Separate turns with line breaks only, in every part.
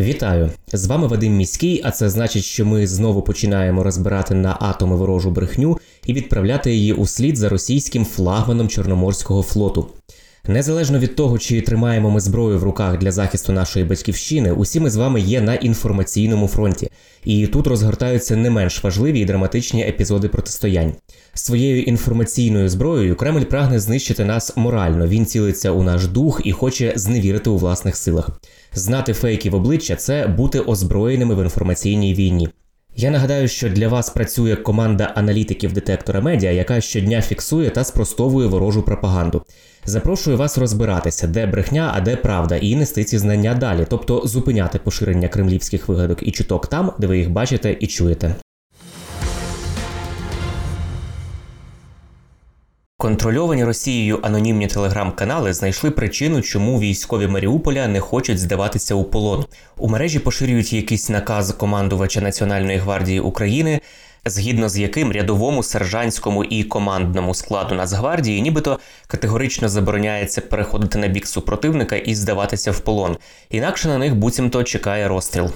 Вітаю! З вами Вадим Міський, а це значить, що ми знову починаємо розбирати на атоми ворожу брехню і відправляти її у слід за російським флагманом Чорноморського флоту. Незалежно від того, чи тримаємо ми зброю в руках для захисту нашої батьківщини, усі ми з вами є на інформаційному фронті, і тут розгортаються не менш важливі і драматичні епізоди протистоянь. Своєю інформаційною зброєю Кремль прагне знищити нас морально. Він цілиться у наш дух і хоче зневірити у власних силах. Знати фейки в обличчя це бути озброєними в інформаційній війні. Я нагадаю, що для вас працює команда аналітиків детектора медіа, яка щодня фіксує та спростовує ворожу пропаганду. Запрошую вас розбиратися, де брехня, а де правда, і нести ці знання далі, тобто зупиняти поширення кремлівських вигадок і чуток там, де ви їх бачите і чуєте. Контрольовані Росією анонімні телеграм-канали знайшли причину, чому військові Маріуполя не хочуть здаватися у полон. У мережі поширюють якийсь наказ командувача Національної гвардії України, згідно з яким рядовому сержантському і командному складу Нацгвардії нібито категорично забороняється переходити на бік супротивника і здаватися в полон. Інакше на них буцімто чекає розстріл.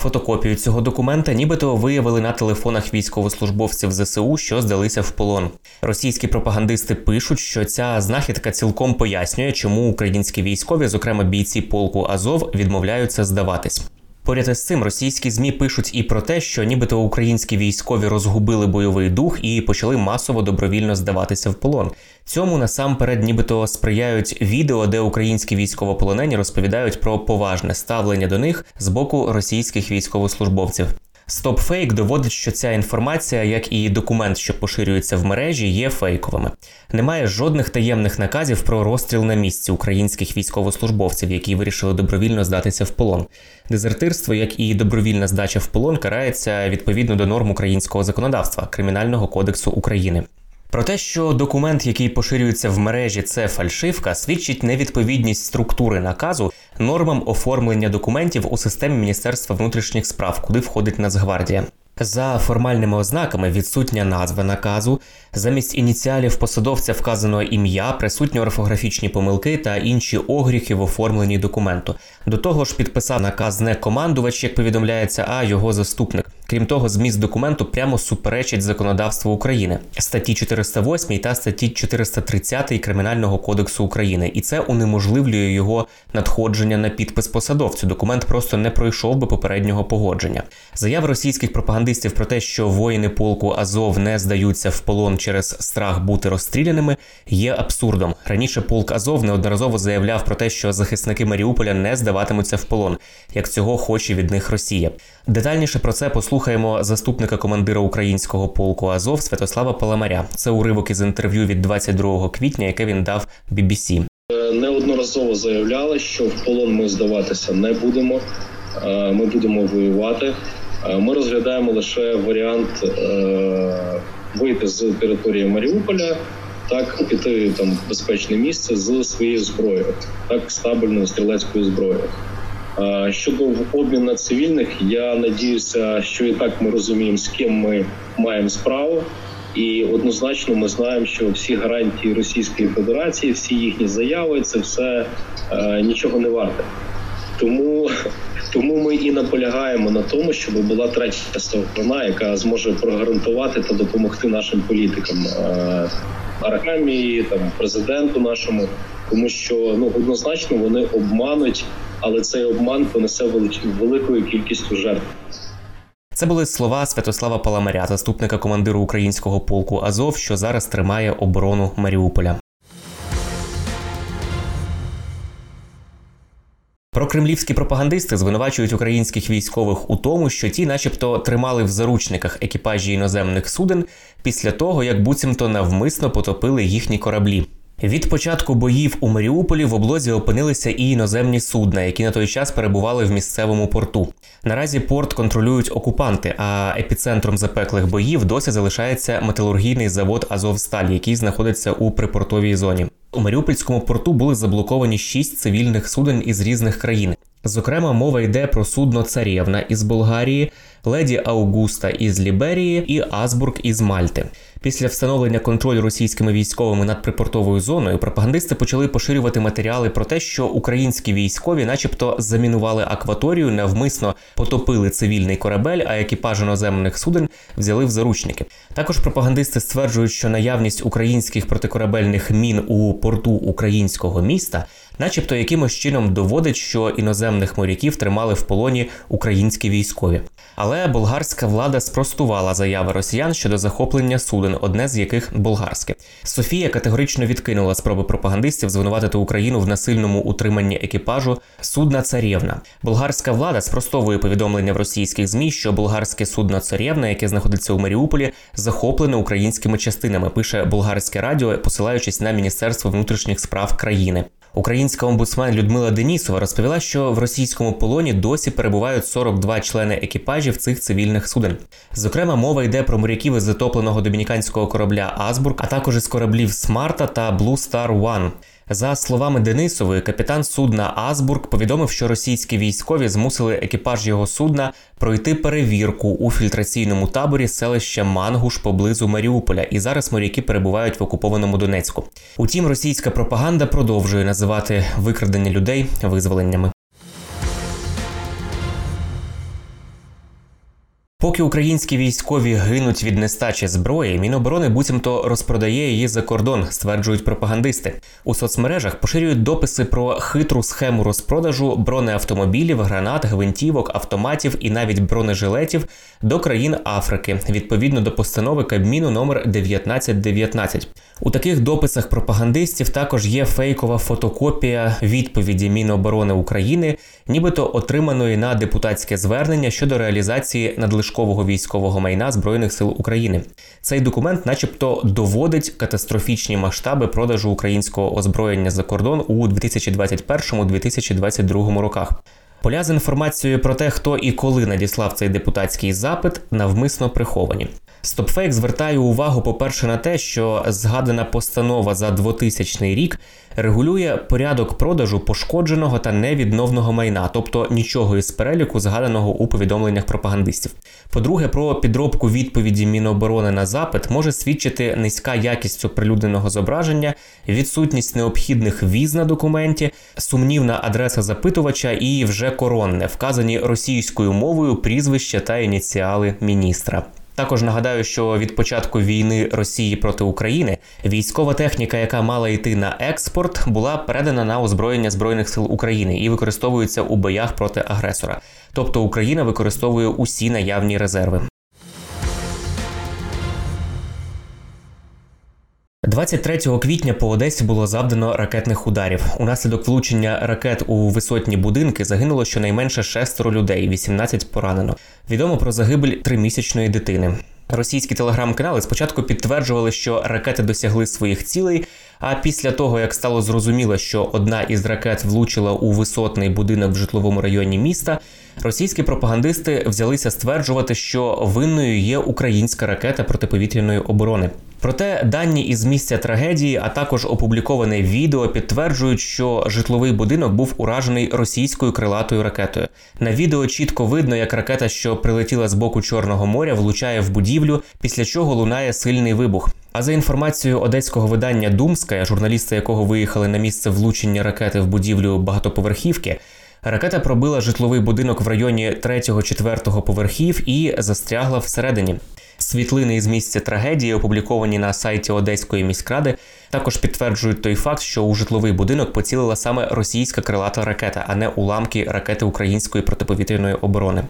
Фотокопію цього документа нібито виявили на телефонах військовослужбовців ЗСУ, що здалися в полон. Російські пропагандисти пишуть, що ця знахідка цілком пояснює, чому українські військові, зокрема бійці полку Азов, відмовляються здаватись. Поряд із цим російські змі пишуть і про те, що нібито українські військові розгубили бойовий дух і почали масово добровільно здаватися в полон. Цьому насамперед, нібито сприяють відео, де українські військовополонені розповідають про поважне ставлення до них з боку російських військовослужбовців. StopFake доводить, що ця інформація, як і документ, що поширюється в мережі, є фейковими. Немає жодних таємних наказів про розстріл на місці українських військовослужбовців, які вирішили добровільно здатися в полон. Дезертирство, як і добровільна здача в полон, карається відповідно до норм українського законодавства Кримінального кодексу України. Про те, що документ, який поширюється в мережі, це фальшивка, свідчить невідповідність структури наказу нормам оформлення документів у системі Міністерства внутрішніх справ, куди входить Нацгвардія. За формальними ознаками відсутня назва наказу, замість ініціалів посадовця вказано ім'я, присутні орфографічні помилки та інші огріхи в оформленні документу. До того ж, підписав наказ не командувач, як повідомляється, а його заступник. Крім того, зміст документу прямо суперечить законодавству України, статті 408 та статті 430 Кримінального кодексу України, і це унеможливлює його надходження на підпис посадовцю. Документ просто не пройшов би попереднього погодження. Заяви російських пропагандистів про те, що воїни полку Азов не здаються в полон через страх бути розстріляними, є абсурдом. Раніше полк Азов неодноразово заявляв про те, що захисники Маріуполя не здаватимуться в полон, як цього хоче від них Росія. Детальніше про це послухаємо заступника командира українського полку Азов Святослава Паламаря. Це уривок із інтерв'ю від 22 квітня, яке він дав BBC.
неодноразово заявляли, що в полон ми здаватися не будемо. Е, Ми будемо воювати. Е, Ми розглядаємо лише варіант е, вийти з території Маріуполя, так піти там в безпечне місце з своєю зброєю, так стабільною стрілецькою зброєю. Е, Щодо обмін на цивільних, я надіюся, що і так ми розуміємо, з ким ми маємо справу. І однозначно ми знаємо, що всі гарантії Російської Федерації, всі їхні заяви, це все е, нічого не варте. Тому, тому ми і наполягаємо на тому, щоб була третя сторона, яка зможе прогарантувати та допомогти нашим політикам, е, армії, там президенту нашому, тому що ну однозначно вони обмануть, але цей обман понесе великою кількістю жертв.
Це були слова Святослава Паламаря, заступника командиру українського полку Азов, що зараз тримає оборону Маріуполя. Прокремлівські пропагандисти звинувачують українських військових у тому, що ті, начебто, тримали в заручниках екіпажі іноземних суден після того, як буцімто навмисно потопили їхні кораблі. Від початку боїв у Маріуполі в облозі опинилися і іноземні судна, які на той час перебували в місцевому порту. Наразі порт контролюють окупанти, а епіцентром запеклих боїв досі залишається металургійний завод Азовсталь, який знаходиться у припортовій зоні. У Маріупольському порту були заблоковані шість цивільних суден із різних країн. Зокрема, мова йде про судно Царєвна із Болгарії, леді Аугуста із Ліберії і Азбург із Мальти. Після встановлення контролю російськими військовими над припортовою зоною пропагандисти почали поширювати матеріали про те, що українські військові, начебто, замінували акваторію, навмисно потопили цивільний корабель, а екіпаж іноземних суден взяли в заручники. Також пропагандисти стверджують, що наявність українських протикорабельних мін у порту українського міста, начебто, якимось чином доводить, що іноземних моряків тримали в полоні українські військові. Але болгарська влада спростувала заяви росіян щодо захоплення суден, одне з яких болгарське. Софія категорично відкинула спроби пропагандистів звинуватити Україну в насильному утриманні екіпажу судна Царєвна. Болгарська влада спростовує повідомлення в російських змі, що болгарське судно Царєвна, яке знаходиться у Маріуполі, захоплене українськими частинами. Пише болгарське радіо, посилаючись на міністерство внутрішніх справ країни. Українська омбудсмен Людмила Денісова розповіла, що в російському полоні досі перебувають 42 члени екіпажів цих цивільних суден. Зокрема, мова йде про моряків із затопленого домініканського корабля Азбург, а також із кораблів Смарта та Blue Star One. За словами Денисової, капітан судна Азбург повідомив, що російські військові змусили екіпаж його судна пройти перевірку у фільтраційному таборі селища Мангуш поблизу Маріуполя, і зараз моряки перебувають в окупованому Донецьку. Утім, російська пропаганда продовжує називати викрадення людей визволеннями. Поки українські військові гинуть від нестачі зброї, міноборони буцімто розпродає її за кордон, стверджують пропагандисти. У соцмережах поширюють дописи про хитру схему розпродажу бронеавтомобілів, гранат, гвинтівок, автоматів і навіть бронежилетів до країн Африки відповідно до постанови Кабміну номер 1919. У таких дописах пропагандистів також є фейкова фотокопія відповіді Міноборони України, нібито отриманої на депутатське звернення щодо реалізації надлишкового військового майна збройних сил України. Цей документ, начебто, доводить катастрофічні масштаби продажу українського озброєння за кордон у 2021-2022 роках. Поля з інформацією про те, хто і коли надіслав цей депутатський запит, навмисно приховані. StopFake звертає увагу, по-перше, на те, що згадана постанова за 2000 рік регулює порядок продажу пошкодженого та невідновного майна, тобто нічого із переліку, згаданого у повідомленнях пропагандистів. По-друге, про підробку відповіді Міноборони на запит може свідчити низька якість оприлюдненого зображення, відсутність необхідних віз на документі, сумнівна адреса запитувача і вже коронне, вказані російською мовою прізвище та ініціали міністра. Також нагадаю, що від початку війни Росії проти України військова техніка, яка мала йти на експорт, була передана на озброєння збройних сил України і використовується у боях проти агресора. Тобто Україна використовує усі наявні резерви. 23 квітня по Одесі було завдано ракетних ударів. Унаслідок влучення ракет у висотні будинки загинуло щонайменше шестеро людей, 18 поранено. Відомо про загибель тримісячної дитини. Російські телеграм-канали спочатку підтверджували, що ракети досягли своїх цілей. А після того, як стало зрозуміло, що одна із ракет влучила у висотний будинок в житловому районі міста, російські пропагандисти взялися стверджувати, що винною є українська ракета протиповітряної оборони. Проте дані із місця трагедії, а також опубліковане відео підтверджують, що житловий будинок був уражений російською крилатою ракетою. На відео чітко видно, як ракета, що прилетіла з боку Чорного моря, влучає в будівлю, після чого лунає сильний вибух. А за інформацією одеського видання Думська, журналісти якого виїхали на місце влучення ракети в будівлю багатоповерхівки. Ракета пробила житловий будинок в районі 3-4 поверхів і застрягла всередині. Світлини із місця трагедії, опубліковані на сайті Одеської міськради, також підтверджують той факт, що у житловий будинок поцілила саме російська крилата ракета, а не уламки ракети української протиповітряної оборони.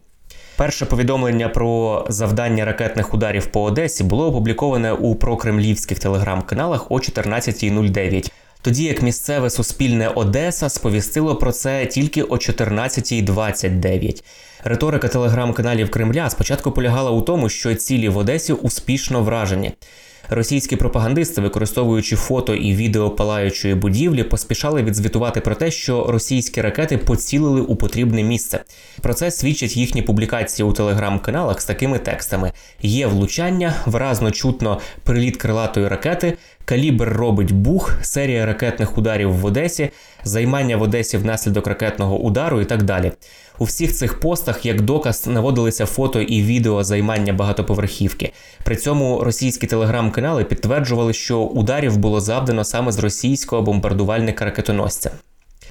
Перше повідомлення про завдання ракетних ударів по Одесі було опубліковане у прокремлівських телеграм-каналах о 14.09. Тоді як місцеве суспільне Одеса сповістило про це тільки о 14.29. Риторика телеграм-каналів Кремля спочатку полягала у тому, що цілі в Одесі успішно вражені. Російські пропагандисти, використовуючи фото і відео палаючої будівлі, поспішали відзвітувати про те, що російські ракети поцілили у потрібне місце. Про це свідчать їхні публікації у телеграм-каналах з такими текстами: є влучання, виразно чутно приліт крилатої ракети. Калібр робить бух, серія ракетних ударів в Одесі, займання в Одесі внаслідок ракетного удару і так далі. У всіх цих постах як доказ наводилися фото і відео займання багатоповерхівки. При цьому російські телеграм-канали підтверджували, що ударів було завдано саме з російського бомбардувальника ракетоносця.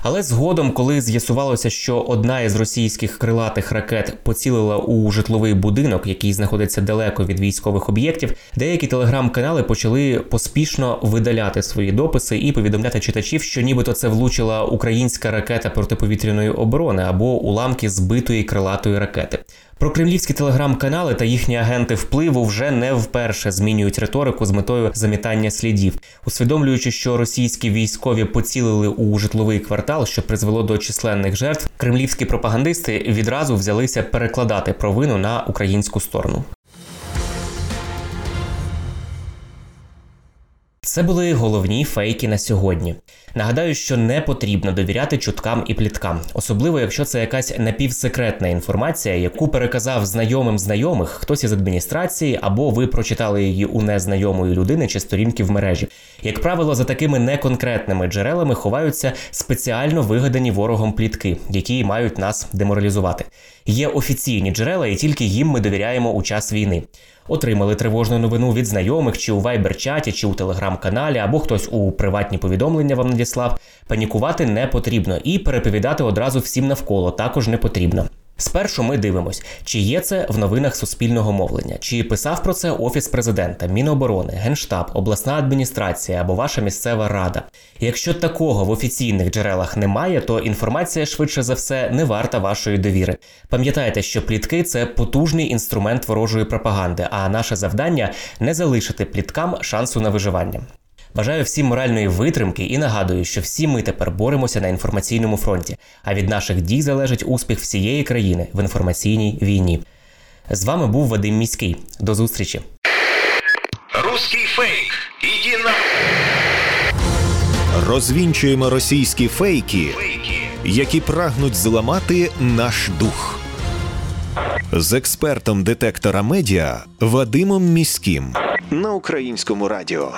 Але згодом, коли з'ясувалося, що одна із російських крилатих ракет поцілила у житловий будинок, який знаходиться далеко від військових об'єктів, деякі телеграм-канали почали поспішно видаляти свої дописи і повідомляти читачів, що нібито це влучила українська ракета протиповітряної оборони або уламки збитої крилатої ракети. Прокремлівські телеграм-канали та їхні агенти впливу вже не вперше змінюють риторику з метою замітання слідів, усвідомлюючи, що російські військові поцілили у житловий квартал, що призвело до численних жертв. Кремлівські пропагандисти відразу взялися перекладати провину на українську сторону. Це були головні фейки на сьогодні. Нагадаю, що не потрібно довіряти чуткам і пліткам, особливо якщо це якась напівсекретна інформація, яку переказав знайомим знайомих хтось із адміністрації, або ви прочитали її у незнайомої людини чи сторінки в мережі. Як правило, за такими неконкретними джерелами ховаються спеціально вигадані ворогом плітки, які мають нас деморалізувати. Є офіційні джерела, і тільки їм ми довіряємо у час війни отримали тривожну новину від знайомих, чи у вайбер-чаті, чи у телеграм-каналі, або хтось у приватні повідомлення вам надіслав. Панікувати не потрібно і переповідати одразу всім навколо також не потрібно. Спершу ми дивимось, чи є це в новинах суспільного мовлення, чи писав про це офіс президента, Міноборони, Генштаб, обласна адміністрація або ваша місцева рада. Якщо такого в офіційних джерелах немає, то інформація швидше за все не варта вашої довіри. Пам'ятайте, що плітки це потужний інструмент ворожої пропаганди, а наше завдання не залишити пліткам шансу на виживання. Бажаю всім моральної витримки і нагадую, що всі ми тепер боремося на інформаційному фронті, а від наших дій залежить успіх всієї країни в інформаційній війні. З вами був Вадим Міський. До зустрічі.
Русский фейк. Иди на...
Розвінчуємо російські фейки, які прагнуть зламати наш дух. З експертом детектора медіа Вадимом Міським на українському радіо.